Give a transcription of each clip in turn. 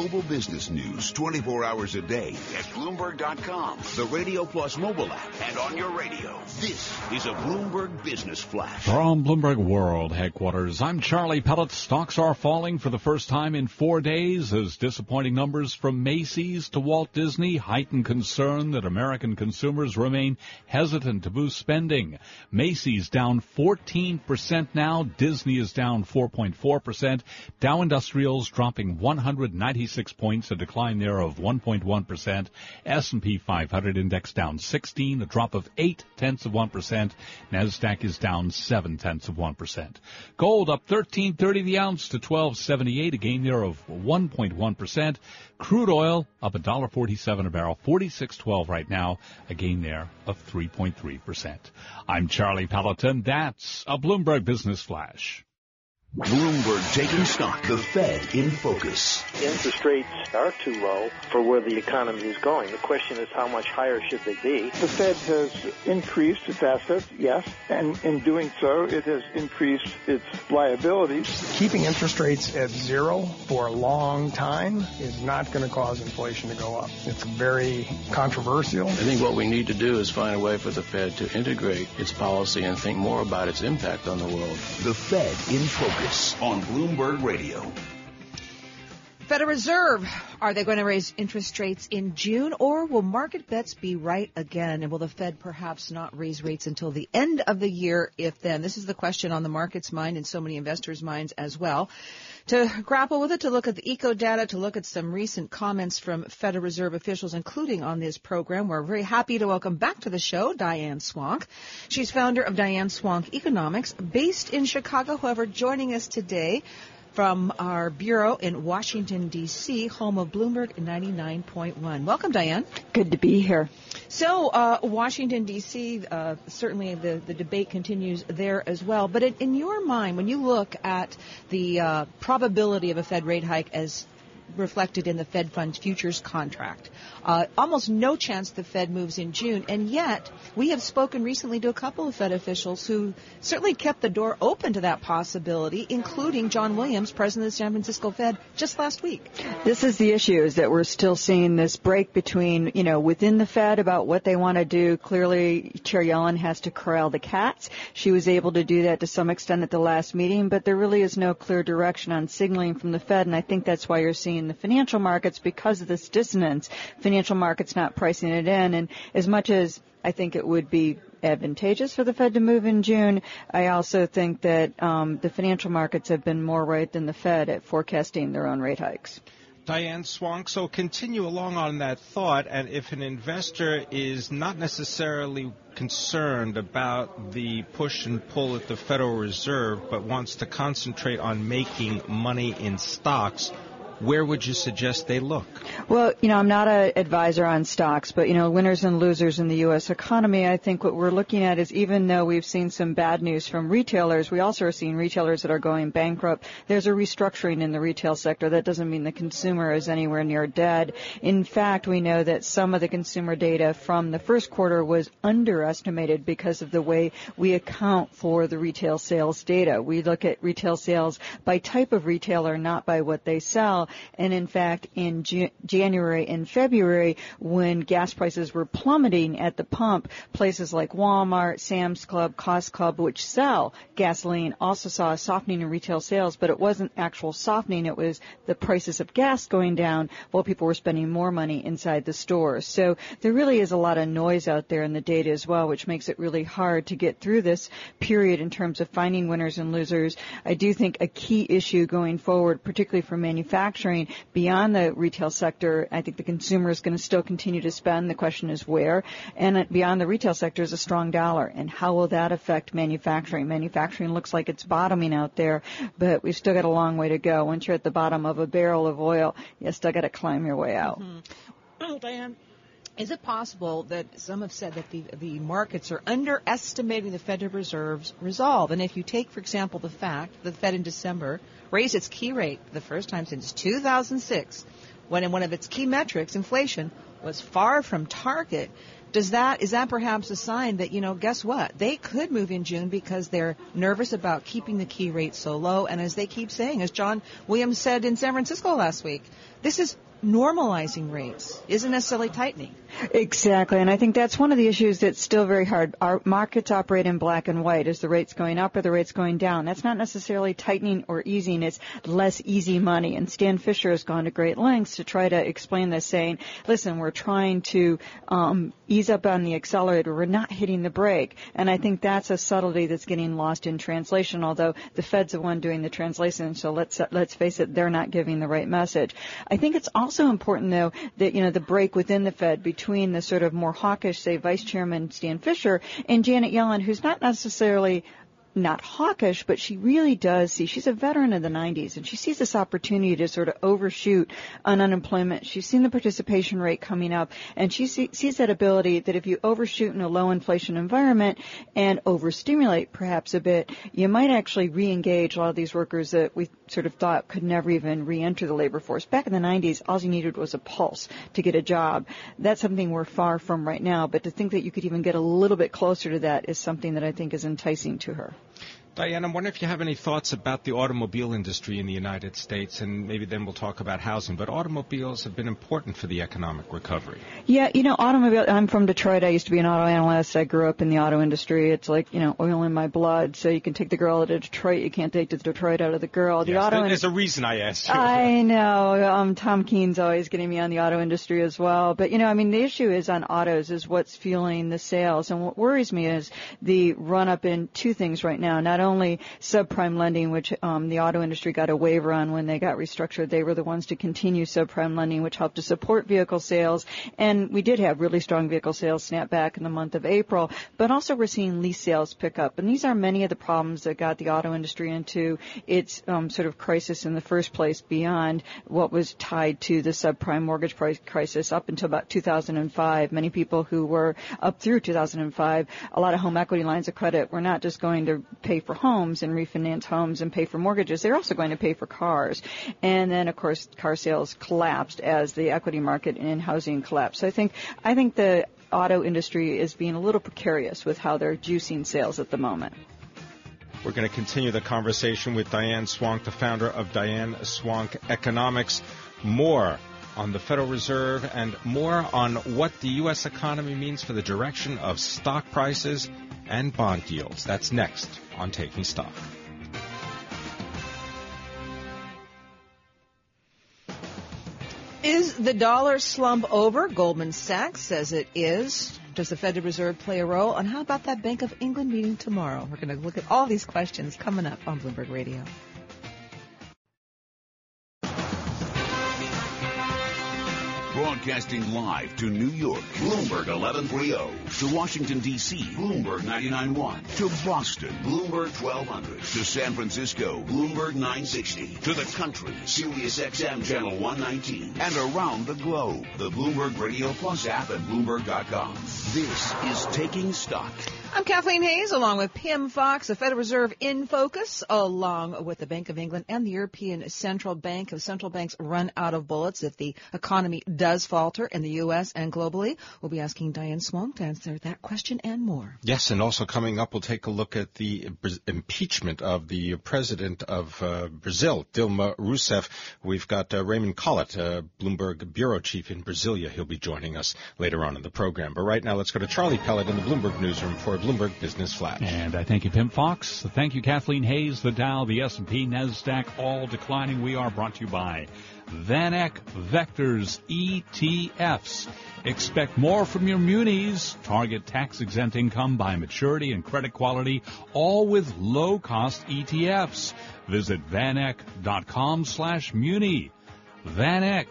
global business news 24 hours a day at Bloomberg.com, the Radio Plus mobile app, and on your radio. This is a Bloomberg Business Flash. From Bloomberg World headquarters, I'm Charlie Pellett. Stocks are falling for the first time in four days as disappointing numbers from Macy's to Walt Disney heighten concern that American consumers remain hesitant to boost spending. Macy's down 14% now. Disney is down 4.4%. Dow Industrials dropping 196 points, a decline there of 1.1%. S&P 500 index down 16, a drop of 8 tenths of 1%. Nasdaq is down 7 tenths of 1%. Gold up 13.30 the ounce to 12.78, a gain there of 1.1%. Crude oil up $1.47 a barrel, 46.12 right now, a gain there of 3.3%. I'm Charlie Pelleton. That's a Bloomberg Business Flash. Bloomberg taking stock. The Fed in focus. Interest rates are too low for where the economy is going. The question is how much higher should they be? The Fed has increased its assets, yes, and in doing so, it has increased its liabilities. Keeping interest rates at zero for a long time is not going to cause inflation to go up. It's very controversial. I think what we need to do is find a way for the Fed to integrate its policy and think more about its impact on the world. The Fed in focus on Bloomberg Radio. Federal Reserve, are they going to raise interest rates in June or will market bets be right again? And will the Fed perhaps not raise rates until the end of the year, if then? This is the question on the market's mind and so many investors' minds as well. To grapple with it, to look at the eco data, to look at some recent comments from Federal Reserve officials, including on this program, we're very happy to welcome back to the show Diane Swonk. She's founder of Diane Swonk Economics, based in Chicago. However, joining us today from our bureau in Washington, D.C., home of Bloomberg 99.1. Welcome, Diane. Good to be here. So, uh, Washington, D.C., uh, certainly the, the debate continues there as well. But in, in your mind, when you look at the uh, probability of a Fed rate hike as reflected in the Fed funds futures contract. Uh, almost no chance the Fed moves in June, and yet we have spoken recently to a couple of Fed officials who certainly kept the door open to that possibility, including John Williams, president of the San Francisco Fed, just last week. This is the issue: is that we're still seeing this break between, you know, within the Fed about what they want to do. Clearly, Chair Yellen has to corral the cats. She was able to do that to some extent at the last meeting, but there really is no clear direction on signaling from the Fed, and I think that's why you're seeing in the financial markets because of this dissonance. Financial markets not pricing it in. And as much as I think it would be advantageous for the Fed to move in June. I also think that um, the financial markets have been more right than the Fed at forecasting their own rate hikes. Diane Swonk, so continue along on that thought, and if an investor is not necessarily concerned about the push and pull at the Federal Reserve, but wants to concentrate on making money in stocks, where would you suggest they look? Well, you know, I'm not an advisor on stocks, but, you know, winners and losers in the U.S. economy, I think what we're looking at is even though we've seen some bad news from retailers, we also are seeing retailers that are going bankrupt. There's a restructuring in the retail sector. That doesn't mean the consumer is anywhere near dead. In fact, we know that some of the consumer data from the first quarter was underestimated because of the way we account for the retail sales data. We look at retail sales by type of retailer, not by what they sell. And in fact, in January and February, when gas prices were plummeting at the pump, places like Walmart, Sam's Club, Cost Club, which sell gasoline, also saw a softening in retail sales, but it wasn't actual softening. It was the prices of gas going down while people were spending more money inside the stores. So there really is a lot of noise out there in the data as well, which makes it really hard to get through this period in terms of finding winners and losers. I do think a key issue going forward, particularly for manufacturers, manufacturing beyond the retail sector, I think the consumer is going to still continue to spend. The question is where. And beyond the retail sector is a strong dollar. And how will that affect manufacturing? Manufacturing looks like it's bottoming out there, but we've still got a long way to go. Once you're at the bottom of a barrel of oil, you still got to climb your way out. Mm-hmm. Well, Diane, is it possible that some have said that the, the markets are underestimating the Federal Reserve's resolve? And if you take, for example, the fact that the Fed in December raised its key rate for the first time since 2006, when in one of its key metrics, inflation, was far from target, Does that is that perhaps a sign that you know guess what? They could move in June because they're nervous about keeping the key rate so low. And as they keep saying as John Williams said in San Francisco last week this is normalizing rates isn't necessarily tightening. Exactly, and I think that's one of the issues that's still very hard. Our markets operate in black and white. Is the rates going up or the rates going down? That's not necessarily tightening or easing. It's less easy money. And Stan Fischer has gone to great lengths to try to explain this, saying, "Listen, we're trying to um, ease up on the accelerator. We're not hitting the brake." And I think that's a subtlety that's getting lost in translation. Although the Fed's the one doing the translation, so let's let's face it, they're not giving the right message. I think it's also important though that you know the break within the Fed between the sort of more hawkish, say, Vice Chairman Stan Fischer and Janet Yellen, who's not necessarily not hawkish, but she really does see, she's a veteran of the 90s, and she sees this opportunity to sort of overshoot on unemployment. She's seen the participation rate coming up, and she see, sees that ability that if you overshoot in a low inflation environment and overstimulate perhaps a bit, you might actually re-engage a lot of these workers that we sort of thought could never even re-enter the labor force. Back in the 90s, all you needed was a pulse to get a job. That's something we're far from right now, but to think that you could even get a little bit closer to that is something that I think is enticing to her. Diane, I'm wondering if you have any thoughts about the automobile industry in the United States, and maybe then we'll talk about housing. But automobiles have been important for the economic recovery. Yeah, you know, automobile. I'm from Detroit. I used to be an auto analyst. I grew up in the auto industry. It's like you know, oil in my blood. So you can take the girl out of Detroit. You can't take the Detroit out of the girl. The yes, auto. There's a reason I asked you. I know. Um, Tom Keene's always getting me on the auto industry as well. But you know, I mean, the issue is on autos is what's fueling the sales, and what worries me is the run up in two things right now. Not only subprime lending, which um, the auto industry got a waiver on when they got restructured. They were the ones to continue subprime lending, which helped to support vehicle sales. And we did have really strong vehicle sales snap back in the month of April. But also we're seeing lease sales pick up. And these are many of the problems that got the auto industry into its um, sort of crisis in the first place beyond what was tied to the subprime mortgage crisis up until about 2005. Many people who were up through 2005, a lot of home equity lines of credit were not just going to pay for homes and refinance homes and pay for mortgages. They're also going to pay for cars. And then, of course, car sales collapsed as the equity market and housing collapsed. So I think, I think the auto industry is being a little precarious with how they're juicing sales at the moment. We're going to continue the conversation with Diane Swonk, the founder of Diane Swonk Economics. More on the Federal Reserve and more on what the U.S. economy means for the direction of stock prices and bond yields. That's next on Taking Stock. Is the dollar slump over? Goldman Sachs says it is. Does the Federal Reserve play a role? And how about that Bank of England meeting tomorrow? We're going to look at all these questions coming up on Bloomberg Radio. Broadcasting live to New York, Bloomberg 1130. To Washington, D.C., Bloomberg 99.1. To Boston, Bloomberg 1200. To San Francisco, Bloomberg 960. To the country, Sirius XM Channel 119. And around the globe, the Bloomberg Radio Plus app at Bloomberg.com. This is Taking Stock. I'm Kathleen Hays, along with Pimm Fox, the Federal Reserve in focus, along with the Bank of England and the European Central Bank. If central banks run out of bullets, if the economy does falter in the U.S. and globally, we'll be asking Diane Swonk to answer that question and more. Yes, and also coming up, we'll take a look at the impeachment of the president of uh, Brazil, Dilma Rousseff. We've got uh, Raymond Colitt, uh, Bloomberg bureau chief in Brasilia. He'll be joining us later on in the program. But right now, let's go to Charlie Pellett in the Bloomberg newsroom for Bloomberg Business Flash. And I thank you, Pimm Fox. Thank you, Kathleen Hays. the Dow, the S&P, NASDAQ, all declining. We are brought to you by VanEck Vectors ETFs. Expect more from your munis. Target tax exempt income by maturity and credit quality, all with low cost ETFs. Visit vaneck.com slash muni. VanEck.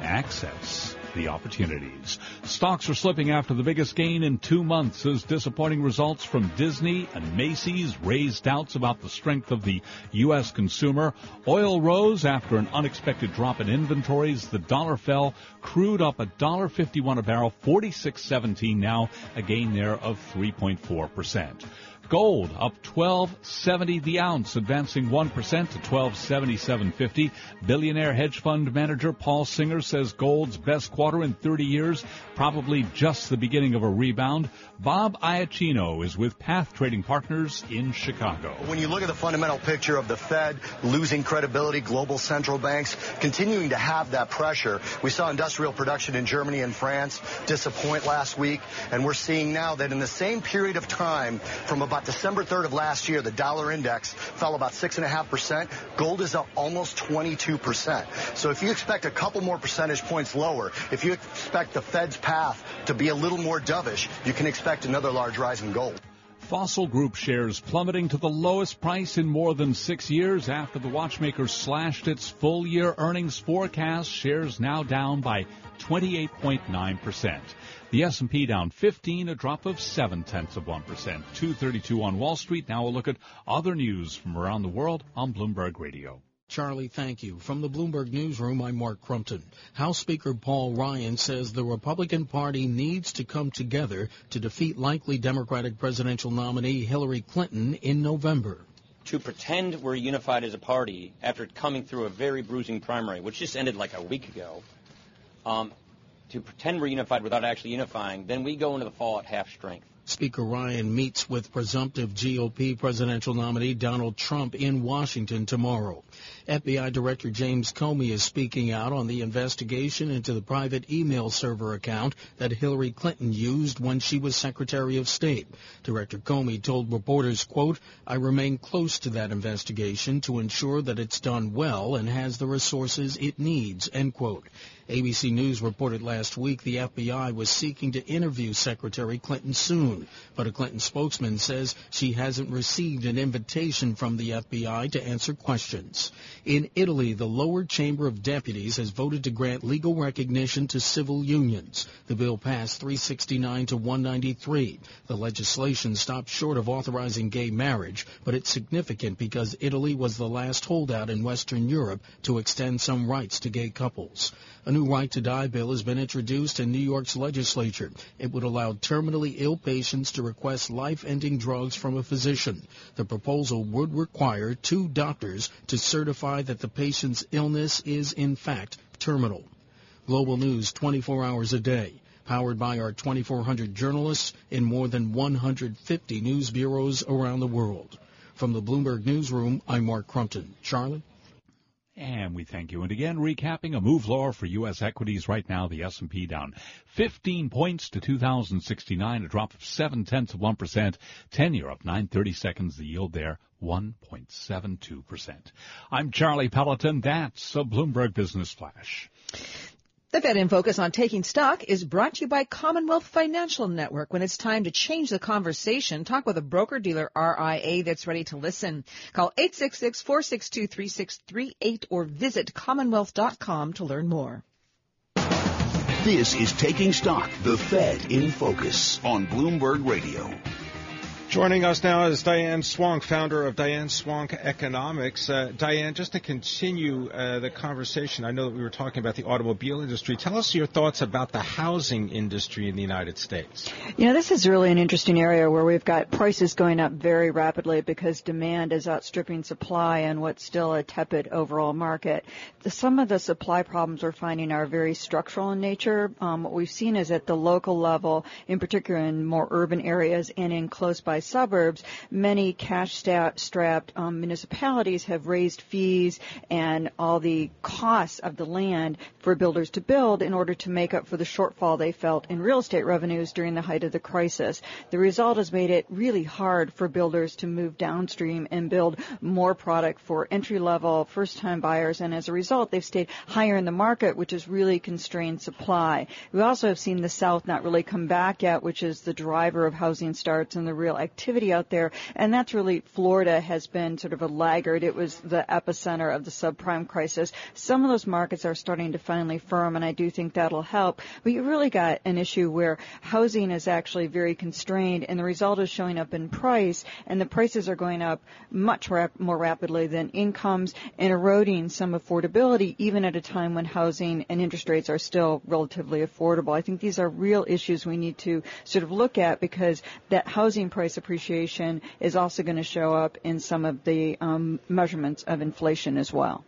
Access the opportunities. Stocks are slipping after the biggest gain in two months as disappointing results from Disney and Macy's raised doubts about the strength of the U.S. consumer. Oil rose after an unexpected drop in inventories. The dollar fell. Crude up $1.51 a barrel, 46.17 now, a gain there of 3.4 percent. Gold up 1270 the ounce, advancing 1% to 1277.50. Billionaire hedge fund manager Paul Singer says gold's best quarter in 30 years, probably just the beginning of a rebound. Bob Iaccino is with Path Trading Partners in Chicago. When you look at the fundamental picture of the Fed losing credibility, global central banks continuing to have that pressure. We saw industrial production in Germany and France disappoint last week, and we're seeing now that in the same period of time from about December 3rd of last year, the dollar index fell about 6.5%. Gold is up almost 22%. So if you expect a couple more percentage points lower, if you expect the Fed's path to be a little more dovish, you can expect another large rise in gold. Fossil Group shares plummeting to the lowest price in more than six years after the watchmaker slashed its full year earnings forecast. Shares now down by 28.9%. The S&P down 15, a drop of 7 tenths of 1%. 232 on Wall Street. Now a look at other news from around the world on Bloomberg Radio. Charlie, thank you. From the Bloomberg Newsroom, I'm Mark Crumpton. House Speaker Paul Ryan says the Republican Party needs to come together to defeat likely Democratic presidential nominee Hillary Clinton in November. To pretend we're unified as a party after coming through a very bruising primary, which just ended like a week ago, um, to pretend we're unified without actually unifying, then we go into the fall at half strength. Speaker Ryan meets with presumptive GOP presidential nominee Donald Trump in Washington tomorrow. FBI Director James Comey is speaking out on the investigation into the private email server account that Hillary Clinton used when she was Secretary of State. Director Comey told reporters, quote, I remain close to that investigation to ensure that it's done well and has the resources it needs, end quote. ABC News reported last week the FBI was seeking to interview Secretary Clinton soon, but a Clinton spokesman says she hasn't received an invitation from the FBI to answer questions. In Italy, the lower chamber of deputies has voted to grant legal recognition to civil unions. The bill passed 369 to 193. The legislation stopped short of authorizing gay marriage, but it's significant because Italy was the last holdout in Western Europe to extend some rights to gay couples. A new right to die bill has been introduced in New York's legislature. It would allow terminally ill patients to request life-ending drugs from a physician. The proposal would require two doctors to certify that the patient's illness is in fact terminal. Global news 24 hours a day powered by our 2,400 journalists in more than 150 news bureaus around the world. From the Bloomberg Newsroom, I'm Mark Crumpton. Charlie? And we thank you. And again, recapping a move lower for U.S. equities right now, the S&P down 15 points to 2069, a drop of 7 tenths of 1%. 10 year up 930 seconds, the yield there 1.72%. I'm Charlie Pelleton. That's a Bloomberg Business Flash. The Fed in Focus on Taking Stock is brought to you by Commonwealth Financial Network. When it's time to change the conversation, talk with a broker dealer RIA that's ready to listen. Call 866-462-3638 or visit commonwealth.com to learn more. This is Taking Stock, the Fed in Focus on Bloomberg Radio. Joining us now is Diane Swonk, founder of Diane Swonk Economics. Uh, Diane, just to continue uh, the conversation, I know that we were talking about the automobile industry. Tell us your thoughts about the housing industry in the United States. You know, this is really an interesting area where we've got prices going up very rapidly because demand is outstripping supply in what's still a tepid overall market. Some of the supply problems we're finding are very structural in nature. Um, what we've seen is at the local level, in particular in more urban areas and in close by suburbs, many cash-strapped um, municipalities have raised fees and all the costs of the land for builders to build in order to make up for the shortfall they felt in real estate revenues during the height of the crisis. The result has made it really hard for builders to move downstream and build more product for entry-level first-time buyers, and as a result, they've stayed higher in the market, which has really constrained supply. We also have seen the South not really come back yet, which is the driver of housing starts and the real activity out there. And that's really Florida has been sort of a laggard. It was the epicenter of the subprime crisis. Some of those markets are starting to finally firm, and I do think that'll help. But you really got an issue where housing is actually very constrained, and the result is showing up in price, and the prices are going up much rap- more rapidly than incomes and eroding some affordability, even at a time when housing and interest rates are still relatively affordable. I think these are real issues we need to sort of look at because that housing price price appreciation is also going to show up in some of the um, measurements of inflation as well.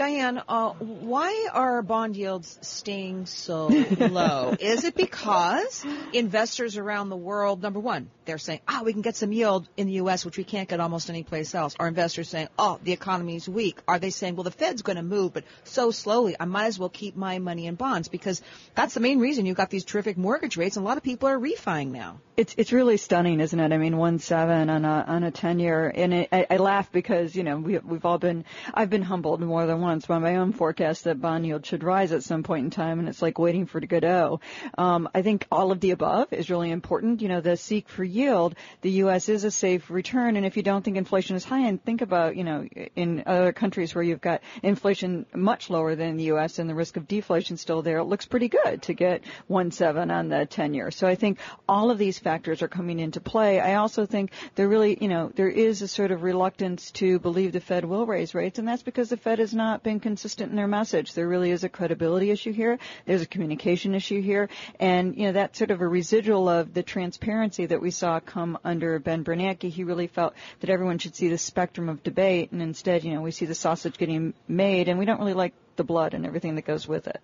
Diane, uh, why are bond yields staying so low? Is it because investors around the world, number one, they're saying, oh, we can get some yield in the U.S., which we can't get almost anyplace else. Are investors saying, oh, the economy is weak? Are they saying, well, the Fed's going to move, but so slowly, I might as well keep my money in bonds? Because that's the main reason you've got these terrific mortgage rates, and a lot of people are refining now. It's it's really stunning, isn't it? I mean, one seven on a on a ten year, and it, I, I laugh because you know we we've all been I've been humbled more than once by my own forecast that bond yield should rise at some point in time, and it's like waiting for Godot. Um, I think all of the above is really important. You know, the seek for yield, the U.S. is a safe return, and if you don't think inflation is high, and think about you know in other countries where you've got inflation much lower than the U.S. and the risk of deflation still there, it looks pretty good to get one seven on the ten year. So I think all of these factors are coming into play. I also think there really, you know, there is a sort of reluctance to believe the Fed will raise rates, and that's because the Fed is not been consistent in their message. There really is a credibility issue here. There's a communication issue here, and you know that's sort of a residual of the transparency that we saw come under Ben Bernanke. He really felt that everyone should see the spectrum of debate, and instead, you know, we see the sausage getting made, and we don't really like the blood and everything that goes with it.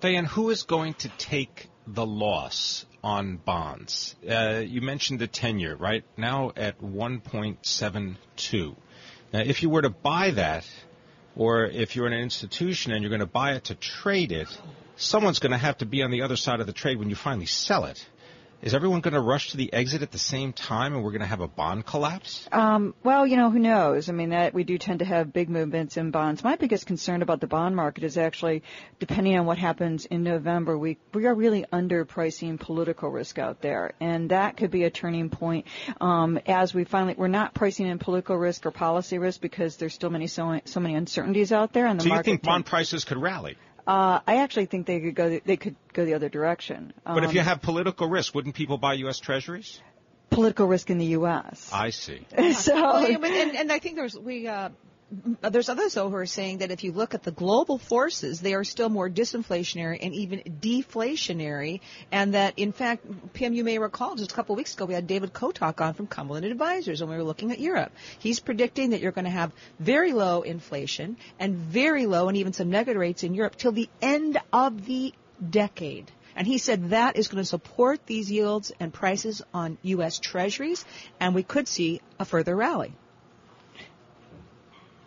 Diane, who is going to take the loss on bonds? Uh, you mentioned the 10 year, right? Now at 1.72. Now, if you were to buy that, or if you're in an institution and you're going to buy it to trade it, someone's going to have to be on the other side of the trade when you finally sell it. Is everyone going to rush to the exit at the same time, and we're going to have a bond collapse? Um, well, you know, who knows? I mean, that we do tend to have big movements in bonds. My biggest concern about the bond market is actually, depending on what happens in November, we we are really underpricing political risk out there, and that could be a turning point um, as we finally we're not pricing in political risk or policy risk because there's still many so so many uncertainties out there, and the so market. you think bond prices could rally? Uh, I actually think they could go. the, They could go the other direction. Um, but if you have political risk, wouldn't people buy U.S. Treasuries? Political risk in the U.S. I see. so, well, yeah, but, and, and I think there's we. Uh, there's others though who are saying that if you look at the global forces, they are still more disinflationary and even deflationary, and that in fact, Pimm, you may recall just a couple of weeks ago we had David Kotok on from Cumberland Advisors, and we were looking at Europe. He's predicting that you're going to have very low inflation and very low and even some negative rates in Europe till the end of the decade. And he said that is going to support these yields and prices on U.S. Treasuries, and we could see a further rally.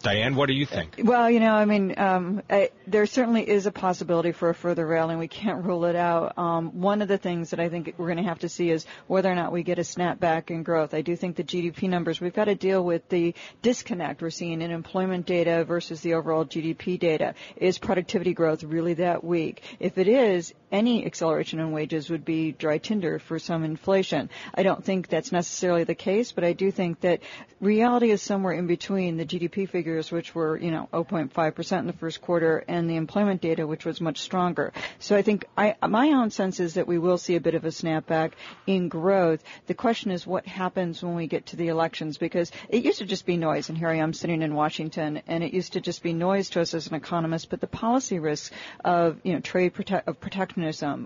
Diane, what do you think? Well, you know, I mean, um, I, there certainly is a possibility for a further rally. And we can't rule it out. Um, one of the things that I think we're going to have to see is whether or not we get a snapback in growth. I do think the GDP numbers, we've got to deal with the disconnect we're seeing in employment data versus the overall GDP data. Is productivity growth really that weak? If it is, any acceleration in wages would be dry tinder for some inflation. I don't think that's necessarily the case, but I do think that reality is somewhere in between the GDP figures, which were, you know, 0.5% in the first quarter, and the employment data, which was much stronger. So I think I, my own sense is that we will see a bit of a snapback in growth. The question is what happens when we get to the elections, because it used to just be noise, and here I am sitting in Washington, and it used to just be noise to us as an economist, but the policy risks of, you know, trade prote- of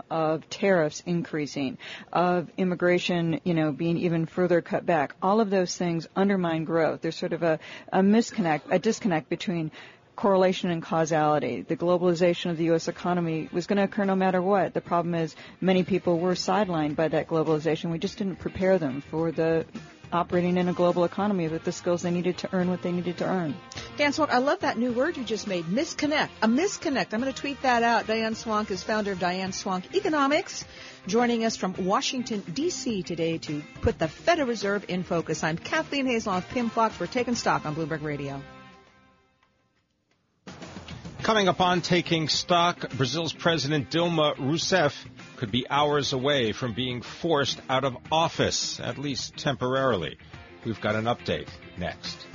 of tariffs increasing, of immigration, you know, being even further cut back. All of those things undermine growth. There's sort of a, a misconnect, a disconnect between correlation and causality. The globalization of the U.S. economy was going to occur no matter what. The problem is many people were sidelined by that globalization. We just didn't prepare them for the operating in a global economy with the skills they needed to earn what they needed to earn. Dan Swonk, I love that new word you just made, misconnect. A misconnect. I'm going to tweet that out. Diane Swonk is founder of Diane Swonk Economics, joining us from Washington, D.C. today to put the Federal Reserve in focus. I'm Kathleen Hays with Pimm Fox. We're taking stock on Bloomberg Radio. Coming up on Taking Stock, Brazil's President Dilma Rousseff could be hours away from being forced out of office, at least temporarily. We've got an update next.